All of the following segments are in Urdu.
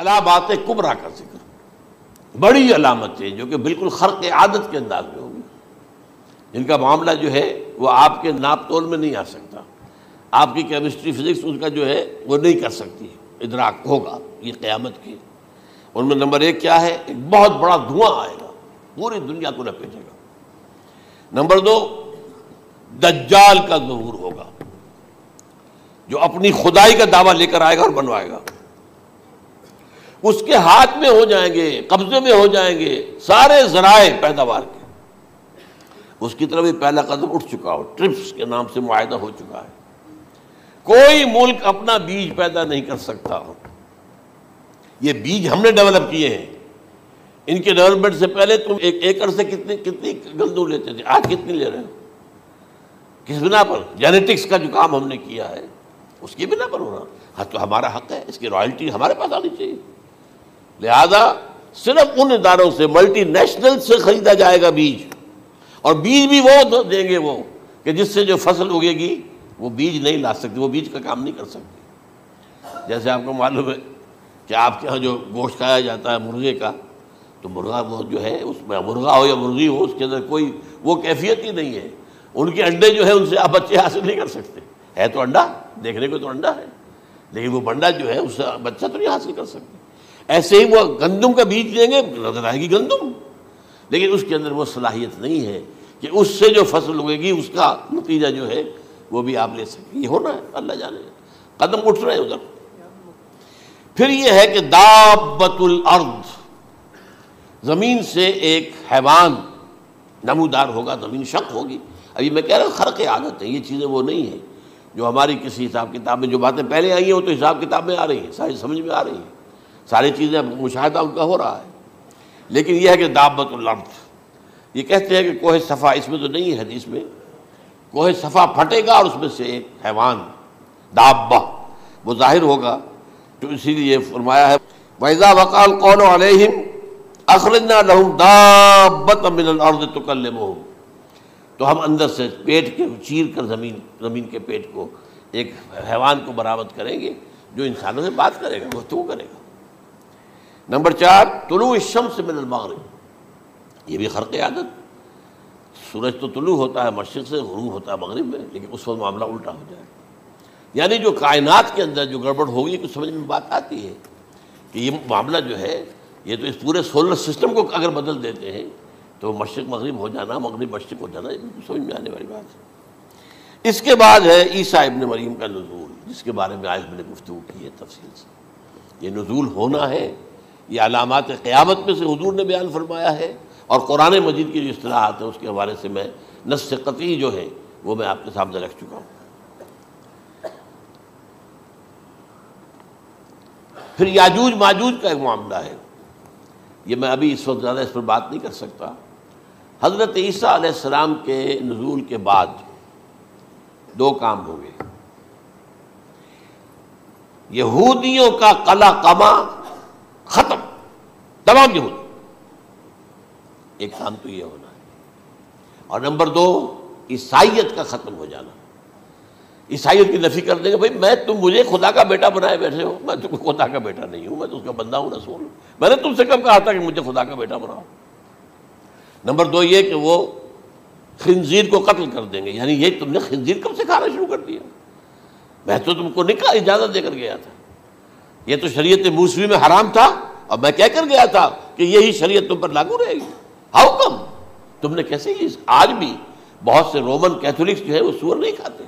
علامات کبرا کا ذکر۔ بڑی علامتیں جو کہ بالکل خرق عادت کے انداز میں ہوگی جن کا معاملہ جو ہے وہ آپ کے ناپ تول میں نہیں آ سکتا۔ آپ کی کیمسٹری فزکس اس کا جو ہے وہ نہیں کر سکتی۔ ادراک ہوگا یہ قیامت کی۔ ان میں نمبر ایک کیا ہے؟ ایک بہت بڑا دھواں آئے گا۔ پوری دنیا کو لپیٹے گا نمبر دو، دجال کا ظہور ہوگا۔ جو اپنی خدائی کا دعویٰ لے کر آئے گا اور بنوائے گا۔ اس کے ہاتھ میں ہو جائیں گے، قبضے میں ہو جائیں گے، سارے ذرائع پیداوار کے۔ اس کی طرف پہلا قدم اٹھ چکا ہو، ٹرپس کے نام سے معاہدہ ہو چکا ہے۔ کوئی ملک اپنا بیج پیدا نہیں کر سکتا۔ یہ بیج ہم نے ڈیولپ کیے ہیں۔ ان کے ڈیولپمنٹ سے پہلے تم ایک ایکڑ سے کتنی کتنی گندم لیتے تھے؟ آج کتنی لے رہے ہو؟ کس بنا پر؟ جینیٹکس کا جو کام ہم نے کیا ہے، اس کی بنا پر ہونا۔ ہاں تو ہمارا حق ہے، اس کی رائلٹی ہمارے پاس آنی چاہیے۔ لہذا صرف ان اداروں سے ملٹی نیشنل سے خریدا جائے گا بیج اور بیج بھی وہ دیں گے وہ کہ جس سے جو فصل اگے گی وہ بیج نہیں لا سکتی، وہ بیج کا کام نہیں کر سکتی۔ جیسے آپ کو معلوم ہے کہ آپ کے یہاں جو گوشت کھایا جاتا ہے مرغے کا، تو مرغا وہ جو ہے، اس میں مرغا ہو یا مرغی ہو، اس کے اندر کوئی وہ کیفیت ہی نہیں ہے۔ ان کے انڈے جو ہے ان سے آپ بچے حاصل نہیں کر سکتے۔ ہے تو انڈا، دیکھنے کو تو انڈا ہے، لیکن وہ بنڈا جو ہے، اس سے بچہ تو نہیں حاصل کر سکتے ایسے ہی وہ گندم کا بیج دیں گے نظر آئے گی گندم۔ لیکن اس کے اندر وہ صلاحیت نہیں ہے کہ اس سے جو فصل ہوئے گی، اس کا نتیجہ جو ہے، وہ بھی آپ لے سکیں۔ یہ ہونا ہے، اللہ جانے۔ قدم اٹھ رہے ہیں ادھر۔ پھر یہ ہے کہ دابت الارض۔ زمین سے ایک حیوان نمودار ہوگا، زمین شک ہوگی۔ ابھی میں کہہ رہا ہوں، خرق عادت ہے، یہ چیزیں وہ نہیں ہیں۔ جو ہماری کسی حساب کتاب میں جو باتیں پہلے آئی ہیں، وہ تو حساب کتاب میں آ رہی ہیں، ساری سمجھ میں آ رہی ہیں۔ ساری چیزیں مشاہدہ ان کا ہو رہا ہے۔ لیکن یہ ہے کہ دابت الارض یہ کہتے ہیں کہ کوہ صفا اس میں تو نہیں ہے حدیث میں۔ کوہ صفا پھٹے گا اور اس میں سے ایک حیوان دابا وہ ظاہر ہوگا۔ تو اسی لیے فرمایا ہے ویزا وقال قول علیہم اخرجنا لہم دابت من الارض تکلمہم تو ہم اندر سے پیٹ کے چیر کر زمین زمین کے پیٹ کو، ایک حیوان کو برآمد کریں گے جو انسانوں سے بات کرے گا، گفتگو کرے گا۔ نمبر چار، طلوع الشمس من المغرب. یہ بھی خرق عادت. سورج تو طلوع ہوتا ہے مشرق سے، غروب ہوتا ہے مغرب میں، لیکن اس وقت معاملہ الٹا ہو جائے۔ یعنی جو کائنات کے اندر جو گڑبڑ ہوگی، کچھ سمجھ میں بات آتی ہے کہ یہ معاملہ جو ہے، یہ تو اس پورے سولر سسٹم کو اگر بدل دیتے ہیں، تو مشرق مغرب ہو جانا، مغرب مشرق ہو جانا، یہ سمجھ میں آنے والی بات ہے۔ اس کے بعد ہے عیسیٰ ابن مریم کا نزول، جس کے بارے میں آج میں نے گفتگو کی ہے تفصیل سے۔ یہ نزول ہونا ہے یہ علامات قیامت میں سے حضور نے بیان فرمایا ہے اور قرآن مجید کی جو اصطلاحات ہیں اس کے حوالے سے میں نس قطعی جو ہے وہ میں آپ کے سامنے رکھ چکا ہوں۔ پھر یاجوج ماجوج کا ایک معاملہ ہے۔ یہ میں ابھی اس وقت زیادہ اس پر بات نہیں کر سکتا۔ حضرت عیسیٰ علیہ السلام کے نزول کے بعد دو کام ہو گئے۔ یہودیوں کا کلا کما ختم تمام یہود ایک کام تو یہ ہونا ہے۔ اور نمبر دو، عیسائیت کا ختم ہو جانا۔ عیسائیت کی نفی کر دیں گے بھائی، میں تم مجھے خدا کا بیٹا بنائے بیٹھے ہو۔ میں تم خدا کا بیٹا نہیں ہوں، میں تو اس کا بندہ ہوں، رسول ہوں۔ میں نے تم سے کب کہا تھا کہ مجھے خدا کا بیٹا بناؤ؟ نمبر دو یہ کہ وہ خنزیر کو قتل کر دیں گے۔ یعنی یہ تم نے خنزیر کب سے کھانا شروع کر دیا؟ میں تو تم کو نکاح اجازت دے کر گیا تھا۔ یہ تو شریعت موسوی میں حرام تھا اور میں کہہ کر گیا تھا کہ یہی شریعت تم پر لاگو رہے گی؟ ہاؤ کم تم نے کیسے آج بھی بہت سے رومن کیتھولکس جو ہے وہ سور نہیں کھاتے؟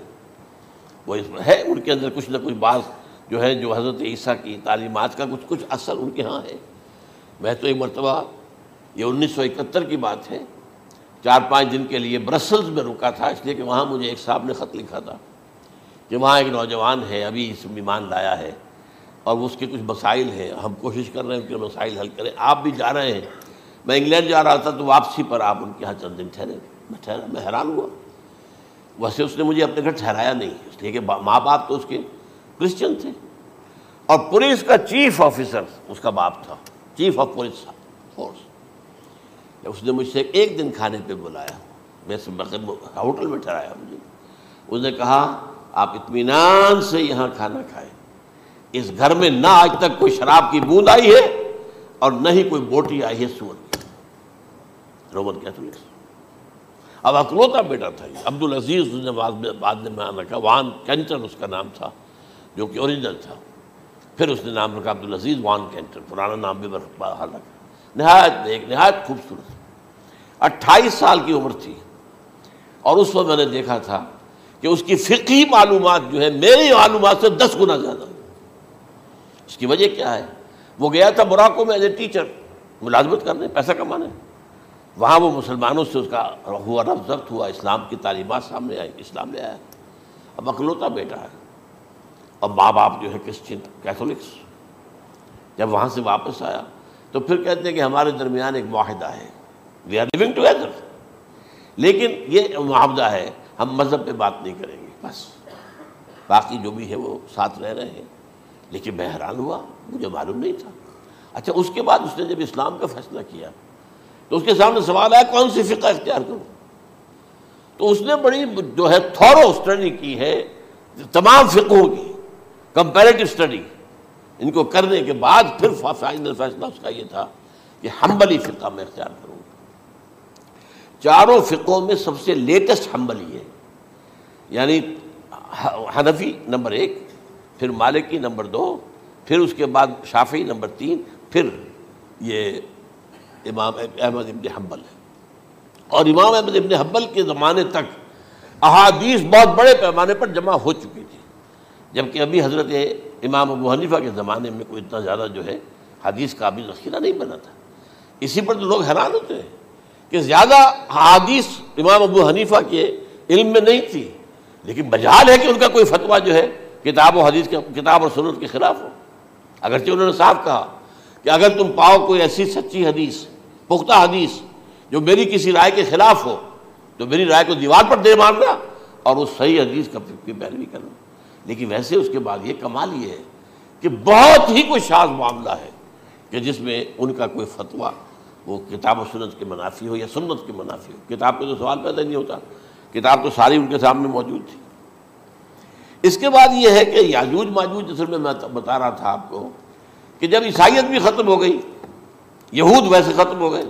وہ اس میں ہے، ان کے اندر کچھ نہ کچھ بعض جو ہے جو حضرت عیسیٰ کی تعلیمات کا کچھ کچھ اثر ان کے ہاں ہے۔ میں تو ایک مرتبہ، یہ انیس سو اکہتر کی بات ہے، چار پانچ دن کے لیے برسلز میں رکا تھا، اس لیے کہ وہاں مجھے ایک صاحب نے خط لکھا تھا کہ وہاں ایک نوجوان ہے، ابھی اس ایمان لایا ہے۔ اور اس کے کچھ مسائل ہیں۔ ہم کوشش کر رہے ہیں ان کے مسائل حل کریں۔ آپ بھی جا رہے ہیں۔ میں انگلینڈ جا رہا تھا تو واپسی پر آپ ان کے یہاں چند دن ٹھہرے۔ میں ٹھہرا، میں حیران ہوا۔ ویسے اس نے مجھے اپنے گھر ٹھہرایا نہیں۔ اس لیے کہ ماں باپ تو اس کے کرسچن تھے۔ اور پولیس کا چیف آفیسر، اس کا باپ تھا۔ Chief of police force. اس نے مجھ سے ایک دن کھانے پہ بلایا، میں ہوٹل میں ٹھہرایا مجھے۔ اس نے کہا، آپ اطمینان سے یہاں کھانا کھائیں۔ اس گھر میں نہ آج تک کوئی شراب کی بوند آئی ہے اور نہ ہی کوئی بوٹی آئی ہے سور کی۔ رومن کیتھولکس اب اکلوتا بیٹا تھا یہ۔ عبد العزیز نے بعد میں مان رکھا وان کینٹر اس کا نام تھا، جو کہ اوریجنل تھا۔ پھر اس نے نام رکھا عبد العزیز وان کینٹر پرانا نام بھی رکھا نہایت ایک نہایت خوبصورت۔ اٹھائیس سال کی عمر تھی۔ اور اس وقت میں نے دیکھا تھا کہ اس کی فقی معلومات جو ہے میری معلومات سے دس گنا زیادہ۔ اس کی وجہ کیا ہے؟ وہ گیا تھا موراکو میں ایز اے ٹیچر ملازمت کرنے، پیسہ کمانے۔ وہاں وہ مسلمانوں سے اس کا ہوا رفظ ضبط ہوا، اسلام کی تعلیمات سامنے آئی اسلام لے آیا۔ اب اکلوتا بیٹا ہے۔ اور ماں باپ جو ہے کرسچن کیتھولکس۔ جب وہاں سے واپس آیا، تو پھر کہتے ہیں کہ ہمارے درمیان ایک معاہدہ ہے۔ وی آر لیونگ ٹوگیدر لیکن یہ معاہدہ ہے، ہم مذہب پہ بات نہیں کریں گے، بس۔ باقی جو بھی ہے وہ ساتھ رہ رہے ہیں۔ لیکن میں حیران ہوا، مجھے معلوم نہیں تھا۔ اچھا اس کے بعد اس نے جب اسلام کا فیصلہ کیا، تو اس کے سامنے سوال آیا، کون سی فقہ اختیار کروں؟ تو اس نے بڑی جو ہے تھورو اسٹڈی کی ہے، تمام فقہوں کی کمپیریٹو اسٹڈی ان کو کرنے کے بعد پھر فائنل فیصلہ اس کا یہ تھا کہ ہمبلی فقہ میں اختیار کروں۔ چاروں فقوں میں سب سے لیٹسٹ ہمبلی ہے۔ یعنی حنفی نمبر ایک پھر مالکی نمبر دو، پھر اس کے بعد شافی نمبر تین، پھر یہ امام احمد ابن حنبل ہے۔ اور امام احمد ابن حنبل کے زمانے تک احادیث بہت بڑے پیمانے پر جمع ہو چکی تھی۔ جبکہ ابھی حضرت امام ابو حنیفہ کے زمانے میں کوئی اتنا زیادہ جو ہے حدیث کا بھی ذخیرہ نہیں بنا تھا۔ اسی پر تو لوگ حیران ہوتے ہیں کہ زیادہ حادیث امام ابو حنیفہ کے علم میں نہیں تھی، لیکن بجال ہے کہ ان کا کوئی فتویٰ جو ہے کتاب و حدیث کے کتاب اور سنت کے خلاف ہو۔ اگرچہ انہوں نے صاف کہا کہ اگر تم پاؤ کوئی ایسی سچی حدیث، پختہ حدیث جو میری کسی رائے کے خلاف ہو، تو میری رائے کو دیوار پر دے مارنا اور اس صحیح حدیث کا پیروی کرنا۔ لیکن ویسے اس کے بعد یہ کمال یہ ہے کہ بہت ہی کوئی شاذ معاملہ ہے کہ جس میں ان کا کوئی فتویٰ وہ کتاب و سنت کے منافی ہو یا سنت کے منافی ہو۔ کتاب پہ تو سوال پیدا نہیں ہوتا۔ کتاب تو ساری ان کے سامنے موجود تھی۔ اس کے بعد یہ ہے کہ یاجوج ماجوج جس میں میں بتا رہا تھا آپ کو، کہ جب عیسائیت بھی ختم ہو گئی، یہود ویسے ختم ہو گئے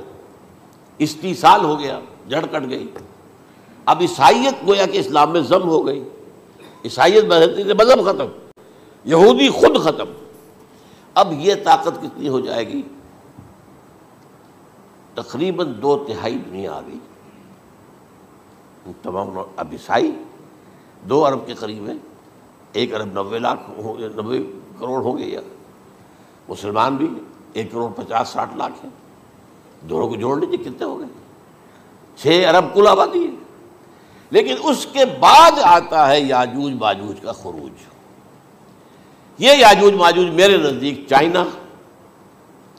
استیصال ہو گیا، جڑ کٹ گئی، اب عیسائیت گویا کہ اسلام میں ضم ہو گئی، عیسائیت مذہب ختم، یہودی خود ختم، اب یہ طاقت کتنی ہو جائے گی؟ تقریباً دو تہائی دنیا آ گئی۔ تمام اب عیسائی، دو ارب کے قریب ہیں۔ ایک ارب نوے لاکھ نوے کروڑ ہو گئے یا؟ مسلمان بھی ایک کروڑ پچاس ساٹھ لاکھ ہیں۔ دونوں کو جوڑ لیجیے کتنے ہو گئے چھ ارب کل آبادی ہے۔ لیکن اس کے بعد آتا ہے یاجوج باجوج کا خروج۔ یہ یاجوج ماجوج میرے نزدیک چائنا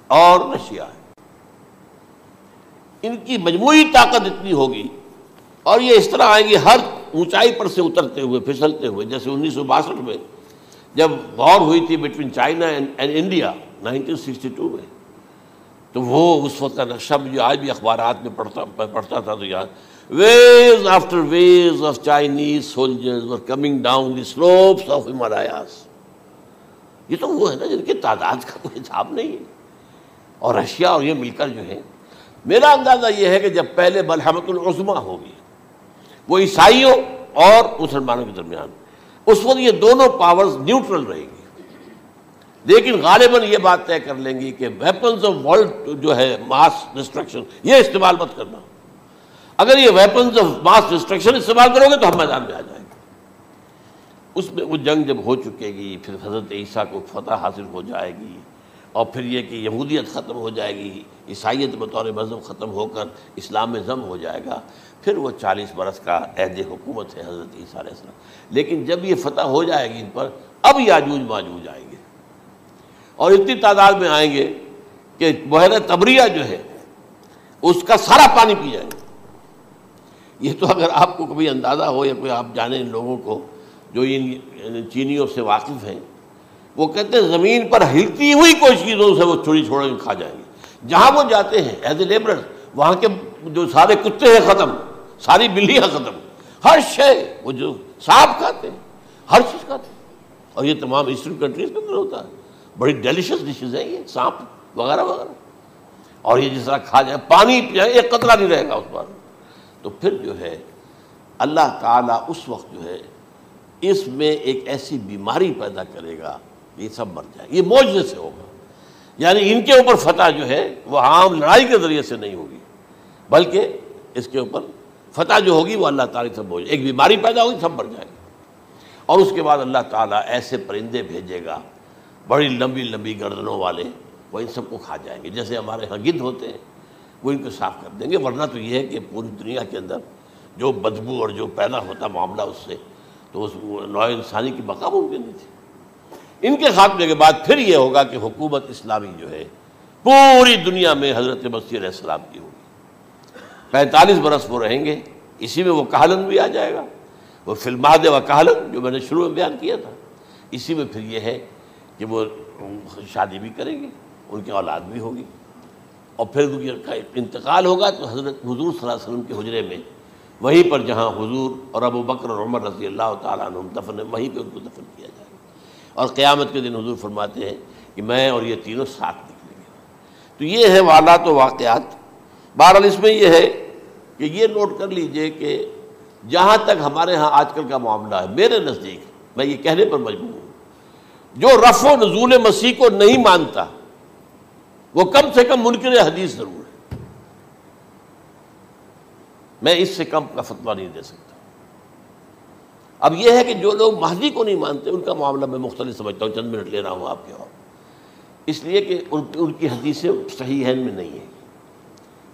اور رشیا ہے۔ ان کی مجموعی طاقت اتنی ہوگی اور یہ اس طرح آئیں گے، ہر اونچائی پر سے اترتے ہوئے، پھسلتے ہوئے، جیسے انیس سو باسٹھ میں جب وار ہوئی تھی between China and India nineteen sixty two میں۔ تو وہ اس وقت کا نقشہ مجھے آج بھی اخبارات میں پڑھتا پڑھتا تھا تو یاد waves after waves of Chinese soldiers coming down the slopes of Himalayas یہ تو وہ ہے نا جن کی تعداد کا کوئی حساب نہیں ہے۔ اور رشیا اور یہ مل کر جو ہے میرا اندازہ یہ ہے کہ جب پہلے ملحمت العظما ہوگی وہ عیسائیوں اور مسلمانوں کے درمیان۔ اس وقت یہ دونوں پاورز نیوٹرل رہیں گی۔ لیکن غالباً یہ بات طے کر لیں گی کہ ویپنز آف ورلڈ جو ہے ماس ڈسٹرکشن یہ استعمال مت کرنا۔ اگر یہ ویپنز آف ماس ڈسٹرکشن استعمال کرو گے تو ہم میدان میں آ جائیں گے۔ اس میں وہ جنگ جب ہو چکے گی، پھر حضرت عیسیٰ کو فتح حاصل ہو جائے گی۔ اور پھر یہ کہ یہودیت ختم ہو جائے گی، عیسائیت بطور مذہب ختم ہو کر اسلام میں ضم ہو جائے گا، پھر وہ چالیس برس کا عہد حکومت ہے حضرت عیسیٰ علیہ السلام۔ لیکن جب یہ فتح ہو جائے گی ان پر، اب یاجوج ماجوج آئیں گے۔ اور اتنی تعداد میں آئیں گے کہ بحیر تبریہ جو ہے، اس کا سارا پانی پی جائیں گے۔ یہ تو اگر آپ کو کبھی اندازہ ہو یا کوئی آپ جانیں ان لوگوں کو جو ان چینیوں سے واقف ہیں وہ کہتے ہیں زمین پر ہلتی ہوئی کوئی چیزوں سے وہ چھوڑی چھوڑ کے کھا جائیں گے۔ جہاں وہ جاتے ہیں ایز اے لیبر وہاں کے جو سارے کتے ہیں ختم، ساری بلیاں ختم۔ ہر شے، وہ جو سانپ کھاتے ہیں، ہر چیز کھاتے ہیں۔ اور یہ تمام ایسٹرن کنٹریز کے اندر ہوتا ہے۔ بڑی ڈیلیشس ڈشز ہیں یہ، سانپ وغیرہ وغیرہ۔ اور یہ جس طرح کھا جائے، پانی جائے ایک قطرہ نہیں رہے گا اس پر۔ تو پھر جو ہے، اللہ تعالیٰ اس وقت جو ہے، اس میں ایک ایسی بیماری پیدا کرے گا یہ سب مر جائے، یہ موجے سے ہوگا۔ یعنی ان کے اوپر فتح جو ہے، وہ عام لڑائی کے ذریعے سے نہیں ہوگی، بلکہ اس کے اوپر فتح جو ہوگی، وہ اللہ تعالیٰ سے بوجھ ایک بیماری پیدا ہوگی سب مر جائے گی۔ اور اس کے بعد اللہ تعالیٰ ایسے پرندے بھیجے گا، بڑی لمبی لمبی گردنوں والے، وہ ان سب کو کھا جائیں گے۔ جیسے ہمارے یہاں گدھ ہوتے ہیں، وہ ان کو صاف کر دیں گے۔ ورنہ تو یہ ہے کہ پوری دنیا کے اندر جو بدبو اور جو پیدا ہوتا معاملہ اس سے، تو اس نوع انسانی کی بقا ممکن نہیں تھی۔ ان کے خاتمے کے بعد پھر یہ ہوگا کہ حکومت اسلامی جو ہے پوری دنیا میں حضرت مسیح علیہ السلام کی ہوگی۔ پینتالیس برس وہ رہیں گے، اسی میں وہ کہلن بھی آ جائے گا۔ وہ فلماد و کہلن جو میں نے شروع میں بیان کیا تھا، اسی میں پھر یہ ہے کہ وہ شادی بھی کریں گے، ان کی اولاد بھی ہوگی۔ اور پھر انتقال ہوگا تو حضرت حضور صلی اللہ علیہ وسلم کے حجرے میں، وہیں پر جہاں حضور اور ابو بکر اور عمر رضی اللہ تعالیٰ عنہ دفن وہیں پہ ان کو دفن کیا جائے۔ گا اور قیامت کے دن حضور فرماتے ہیں کہ میں اور یہ تینوں ساتھ نکلیں گے۔ تو یہ ہے والات و واقعات۔ بہرحال اس میں یہ ہے کہ یہ نوٹ کر لیجیے کہ جہاں تک ہمارے ہاں آج کل کا معاملہ ہے، میرے نزدیک، میں یہ کہنے پر مجبور ہوں۔ جو رف و نزول مسیح کو نہیں مانتا، وہ کم سے کم منکر حدیث ضرور ہے۔ میں اس سے کم کا فتویٰ نہیں دے سکتا۔ اب یہ ہے کہ جو لوگ مہدی کو نہیں مانتے، ان کا معاملہ میں مختلف سمجھتا ہوں، چند منٹ لے رہا ہوں آپ کے اور۔ اس لیے کہ ان کی حدیثیں صحیح ہے میں نہیں ہیں،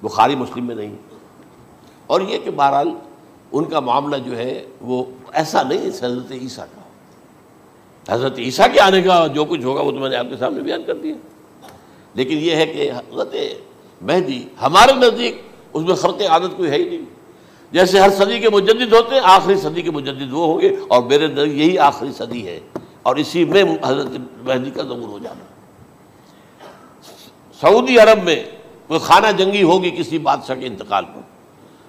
بخاری مسلم میں نہیں اور یہ کہ بہرحال ان کا معاملہ جو ہے، وہ ایسا نہیں ہے حضرت عیسیٰ کا۔ حضرت عیسیٰ کے آنے کا جو کچھ ہوگا، وہ تو میں نے آپ کے سامنے بیان کر دیا۔ لیکن یہ ہے کہ حضرت مہدی ہمارے نزدیک، اس میں خرق عادت کوئی ہے ہی نہیں۔ جیسے ہر صدی کے مجدد ہوتے ہیں، آخری صدی کے مجدد وہ ہوں گے، اور میرے نزدیک یہی آخری صدی ہے۔ اور اسی میں حضرت مہدی کا ضرور ہو جانا۔ سعودی عرب میں کوئی خانہ جنگی ہوگی کسی بادشاہ کے انتقال پر،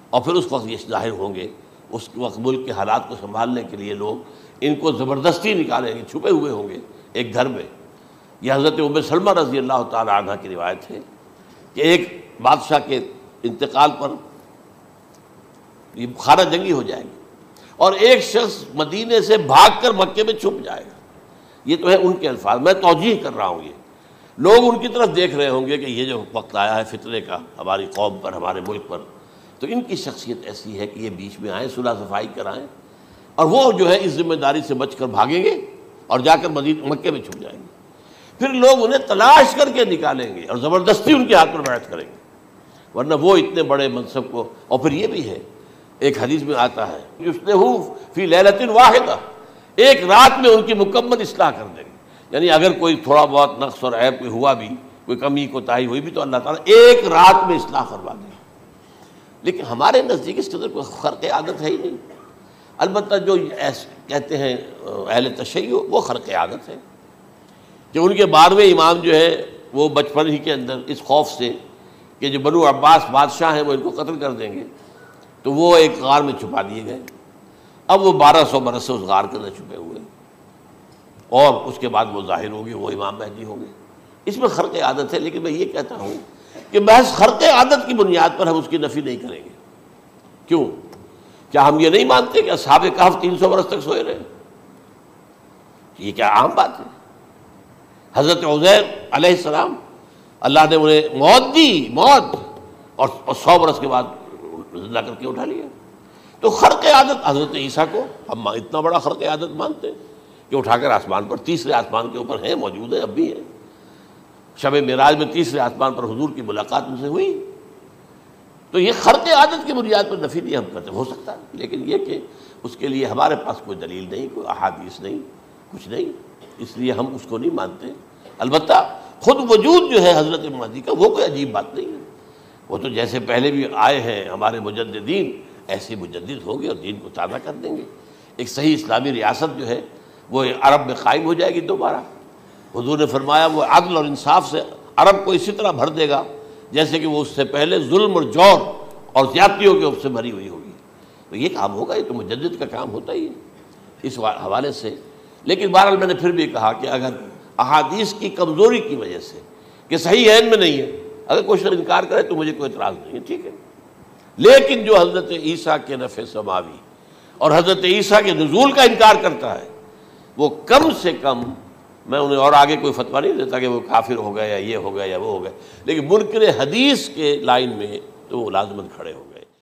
اور پھر اس وقت یہ ظاہر ہوں گے، اس وقت ملک کے حالات کو سنبھالنے کے لیے لوگ ان کو زبردستی نکالیں گے، چھپے ہوئے ہوں گے ایک گھر میں۔ یہ حضرت عمر سلمہ رضی اللہ تعالی عنہ کی روایت ہے کہ ایک بادشاہ کے انتقال پر یہ خانہ جنگی ہو جائے گی۔ اور ایک شخص مدینے سے بھاگ کر مکے میں چھپ جائے گا۔ یہ تو ہے ان کے الفاظ۔ میں توجہ کر رہا ہوں یہ۔ لوگ ان کی طرف دیکھ رہے ہوں گے کہ یہ جو وقت آیا ہے فطرے کا، ہماری قوم پر، ہمارے ملک پر، تو ان کی شخصیت ایسی ہے کہ یہ بیچ میں آئیں، صلح صفائی کرائیں اور وہ جو ہے اس ذمہ داری سے بچ کر بھاگیں گے اور جا کر مدین مکے میں چھپ جائیں گے۔ پھر لوگ انہیں تلاش کر کے نکالیں گے اور زبردستی ان کے ہاتھ پر بیٹھ کریں گے۔ ورنہ وہ اتنے بڑے منصب کو، اور پھر یہ بھی ہے ایک حدیث میں آتا ہے اس نے فی لہلتن واحدہ، ایک رات میں ان کی مکمل اصلاح کر دیں گے۔ یعنی اگر کوئی تھوڑا بہت نقص اور عیب کوئی ہوا بھی، کوئی کمی کو تاہی ہوئی بھی، تو اللہ تعالیٰ ایک رات میں اصلاح کروا دیں لیکن ہمارے نزدیک اس قدر کوئی خرق عادت ہے ہی نہیں۔ البتہ جو کہتے ہیں، اہل تشیع، وہ خرق عادت ہے۔ کہ ان کے بارہویں امام جو ہے، وہ بچپن ہی کے اندر اس خوف سے کہ جو بنو عباس بادشاہ ہیں، وہ ان کو قتل کر دیں گے۔ تو وہ ایک غار میں چھپا دیے گئے۔ اب وہ بارہ سو برس سے اس غار کے اندر چھپے ہوئے۔ اور اس کے بعد وہ ظاہر ہوگی، وہ امام مہدی ہوں گے۔ اس میں خرق عادت ہے، لیکن میں یہ کہتا ہوں کہ محض خرق عادت کی بنیاد پر ہم اس کی نفی نہیں کریں گے۔ کیوں؟ کیا ہم یہ نہیں مانتے کہ اصحاب کہف تین سو برس تک سوئے رہے؟ یہ کیا عام بات ہے؟ حضرت عزیر علیہ السلام، اللہ نے انہیں موت دی، موت، اور سو برس کے بعد زندہ کر کے اٹھا لیا تو خرق عادت، حضرت عیسیٰ کو ہم اتنا بڑا خرق عادت مانتے ہیں کہ اٹھا کر آسمان پر تیسرے آسمان کے اوپر ہیں، موجود ہیں، اب بھی ہیں۔ شب معراج میں تیسرے آسمان پر حضور کی ملاقات ان سے ہوئی۔ تو یہ خرق عادت کی بنیاد پر نفی نہیں ہم کرتے، ہو سکتا ہے، لیکن یہ کہ اس کے لیے ہمارے پاس کوئی دلیل نہیں، کوئی احادیث نہیں، کچھ نہیں، اس لیے ہم اس کو نہیں مانتے۔ البتہ خود وجود جو ہے حضرت مہدی کا، وہ کوئی عجیب بات نہیں ہے۔ وہ تو جیسے پہلے بھی آئے ہیں ہمارے مجددین، ایسے مجدد ہوں گے اور دین کو تازہ کر دیں گے۔ ایک صحیح اسلامی ریاست جو ہے، وہ عرب میں قائم ہو جائے گی دوبارہ۔ حضور نے فرمایا، وہ عدل اور انصاف سے عرب کو اسی طرح بھر دے گا، جیسے کہ وہ اس سے پہلے ظلم اور جور اور زیادتیوں کے سے بھری ہوئی ہوگی۔ تو یہ کام ہوگا، یہ تو مجدد کا کام ہوتا ہی ہے اس حوالے سے۔ لیکن بہرحال میں نے پھر بھی کہا کہ اگر احادیث کی کمزوری کی وجہ سے، کہ صحیح عین میں نہیں ہے اگر کوئی شخص انکار کرے تو مجھے کوئی اعتراض نہیں ہے، ٹھیک ہے۔ لیکن جو حضرت عیسیٰ کے نفع سماوی اور حضرت عیسیٰ کے نزول کا انکار کرتا ہے، وہ کم سے کم میں انہیں اور آگے کوئی فتویٰ نہیں دیتا کہ وہ کافر ہو گئے یا یہ ہو گیا یا وہ ہو گئے، لیکن منکر حدیث کے لائن میں تو وہ لازمت کھڑے ہو